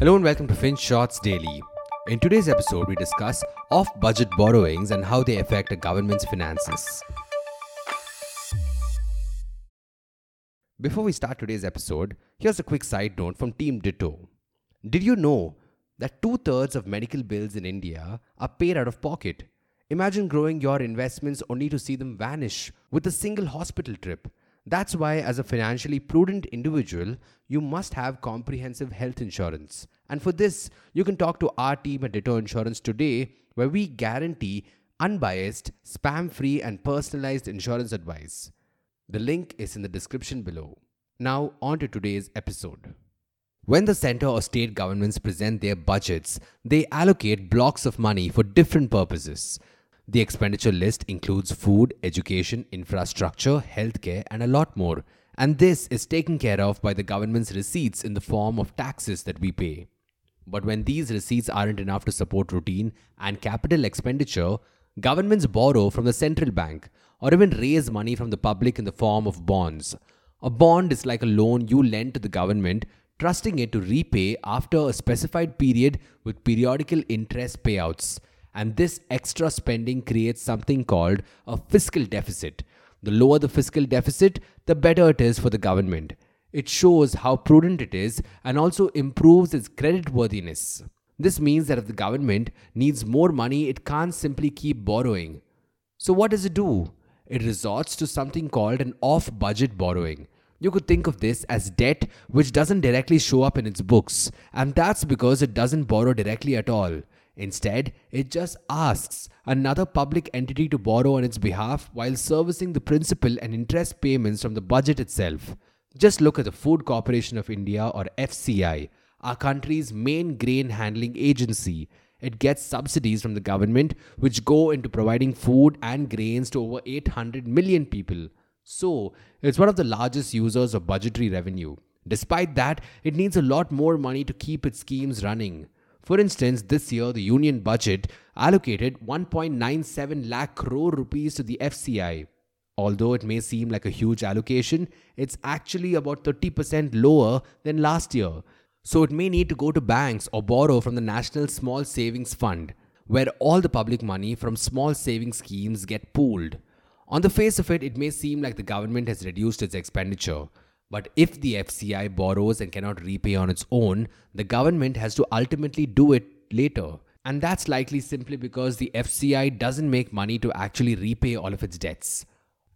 Hello and welcome to Finch FinShots Daily. In today's episode, we discuss off budget borrowings and how they affect a government's finances. Before we start today's episode, here's a quick side note from Team Ditto. Did you know that two thirds of medical bills in India are paid out of pocket? Imagine growing your investments only to see them vanish with a single hospital trip. That's why, as a financially prudent individual, you must have comprehensive health insurance. And for this, you can talk to our team at Ditto Insurance today, where we guarantee unbiased, spam free, and personalized insurance advice. The link is in the description below. Now, on to today's episode. When the center or state governments present their budgets, they allocate blocks of money for different purposes. The expenditure list includes food, education, infrastructure, healthcare, and a lot more. And this is taken care of by the government's receipts in the form of taxes that we pay. But when these receipts aren't enough to support routine and capital expenditure, governments borrow from the central bank or even raise money from the public in the form of bonds. A bond is like a loan you lend to the government, trusting it to repay after a specified period with periodical interest payouts and this extra spending creates something called a fiscal deficit. The lower the fiscal deficit, the better it is for the government. It shows how prudent it is and also improves its creditworthiness. This means that if the government needs more money, it can't simply keep borrowing. So, what does it do? It resorts to something called an off budget borrowing. You could think of this as debt which doesn't directly show up in its books, and that's because it doesn't borrow directly at all. Instead, it just asks another public entity to borrow on its behalf while servicing the principal and interest payments from the budget itself. Just look at the Food Corporation of India or FCI, our country's main grain handling agency. It gets subsidies from the government which go into providing food and grains to over 800 million people. So, it's one of the largest users of budgetary revenue. Despite that, it needs a lot more money to keep its schemes running. For instance, this year the union budget allocated 1.97 lakh crore rupees to the FCI. Although it may seem like a huge allocation, it's actually about 30% lower than last year. So it may need to go to banks or borrow from the National Small Savings Fund, where all the public money from small savings schemes get pooled. On the face of it, it may seem like the government has reduced its expenditure, but if the FCI borrows and cannot repay on its own, the government has to ultimately do it later. And that's likely simply because the FCI doesn't make money to actually repay all of its debts.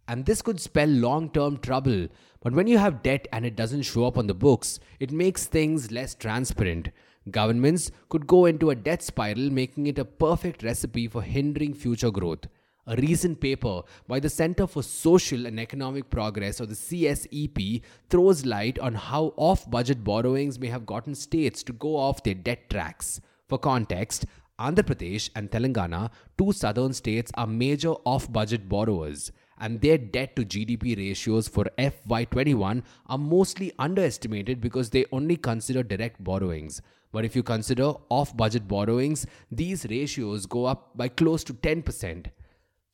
And this could spell long term trouble. But when you have debt and it doesn't show up on the books, it makes things less transparent. Governments could go into a debt spiral, making it a perfect recipe for hindering future growth. A recent paper by the Center for Social and Economic Progress, or the CSEP, throws light on how off budget borrowings may have gotten states to go off their debt tracks. For context, Andhra Pradesh and Telangana, two southern states, are major off budget borrowers, and their debt to GDP ratios for FY21 are mostly underestimated because they only consider direct borrowings. But if you consider off budget borrowings, these ratios go up by close to 10%.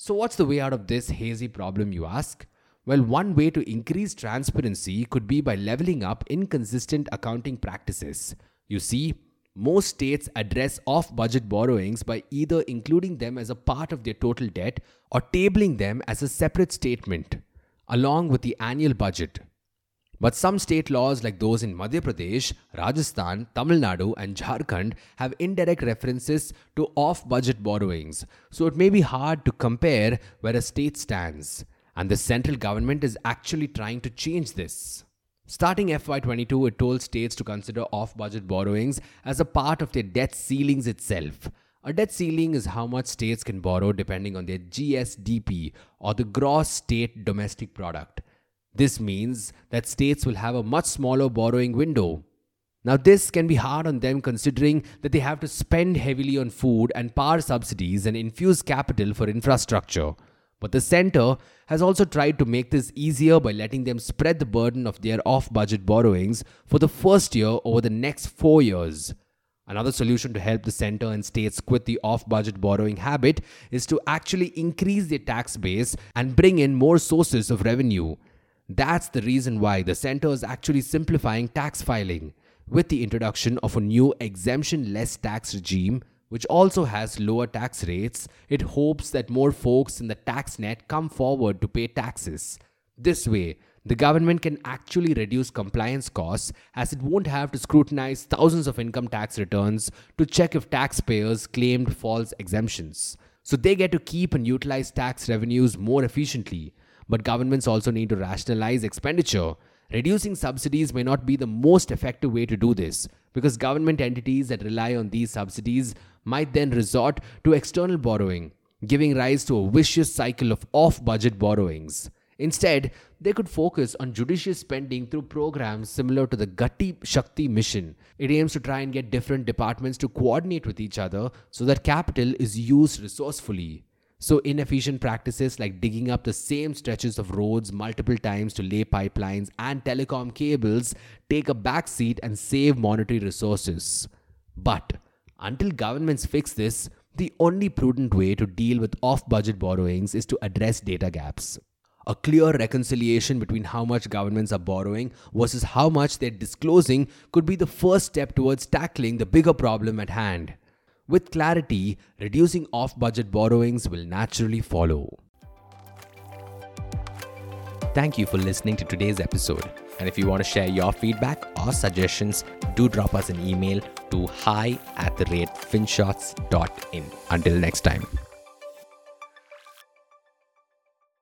So, what's the way out of this hazy problem, you ask? Well, one way to increase transparency could be by leveling up inconsistent accounting practices. You see, most states address off budget borrowings by either including them as a part of their total debt or tabling them as a separate statement, along with the annual budget. But some state laws, like those in Madhya Pradesh, Rajasthan, Tamil Nadu, and Jharkhand, have indirect references to off budget borrowings, so it may be hard to compare where a state stands. And the central government is actually trying to change this. Starting FY22, it told states to consider off budget borrowings as a part of their debt ceilings itself. A debt ceiling is how much states can borrow depending on their GSDP or the gross state domestic product. This means that states will have a much smaller borrowing window. Now, this can be hard on them considering that they have to spend heavily on food and power subsidies and infuse capital for infrastructure. But the center has also tried to make this easier by letting them spread the burden of their off budget borrowings for the first year over the next four years. Another solution to help the center and states quit the off budget borrowing habit is to actually increase their tax base and bring in more sources of revenue. That's the reason why the center is actually simplifying tax filing. with the introduction of a new exemption less tax regime, which also has lower tax rates, it hopes that more folks in the tax net come forward to pay taxes. This way, the government can actually reduce compliance costs as it won't have to scrutinize thousands of income tax returns to check if taxpayers claimed false exemptions. So they get to keep and utilize tax revenues more efficiently. But governments also need to rationalize expenditure Reducing subsidies may not be the most effective way to do this because government entities that rely on these subsidies might then resort to external borrowing, giving rise to a vicious cycle of off budget borrowings. Instead, they could focus on judicious spending through programs similar to the Gati Shakti mission. It aims to try and get different departments to coordinate with each other so that capital is used resourcefully. So, inefficient practices like digging up the same stretches of roads multiple times to lay pipelines and telecom cables take a backseat and save monetary resources. But until governments fix this, the only prudent way to deal with off budget borrowings is to address data gaps. A clear reconciliation between how much governments are borrowing versus how much they're disclosing could be the first step towards tackling the bigger problem at hand. With clarity, reducing off budget borrowings will naturally follow. Thank you for listening to today's episode. And if you want to share your feedback or suggestions, do drop us an email to hi at the rate finshots.in. Until next time.